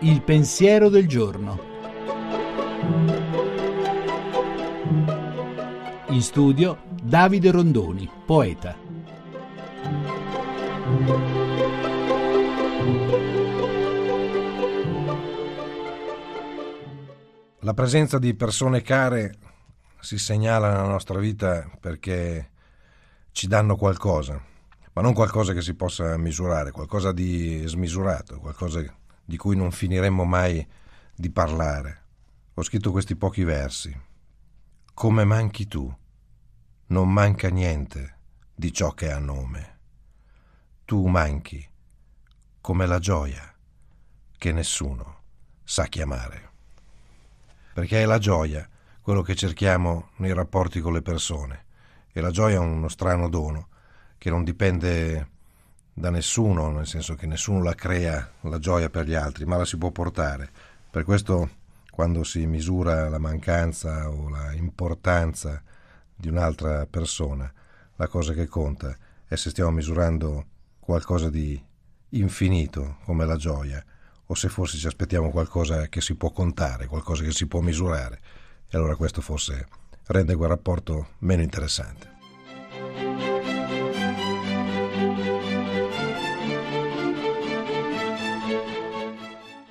Il pensiero del giorno. In studio Davide Rondoni, poeta. La presenza di persone care si segnala nella nostra vita perché ci danno qualcosa, ma non qualcosa che si possa misurare, qualcosa di smisurato, qualcosa di cui non finiremmo mai di parlare. Ho scritto questi pochi versi. Come manchi tu, non manca niente di ciò che ha nome. Tu manchi come la gioia che nessuno sa chiamare. Perché è la gioia quello che cerchiamo nei rapporti con le persone. E la gioia è uno strano dono che non dipende da nessuno, nel senso che nessuno la crea la gioia per gli altri, ma la si può portare. Per questo quando si misura la mancanza o la importanza di un'altra persona, la cosa che conta è se stiamo misurando qualcosa di infinito come la gioia o se forse ci aspettiamo qualcosa che si può contare, qualcosa che si può misurare. E allora questo forse rende quel rapporto meno interessante.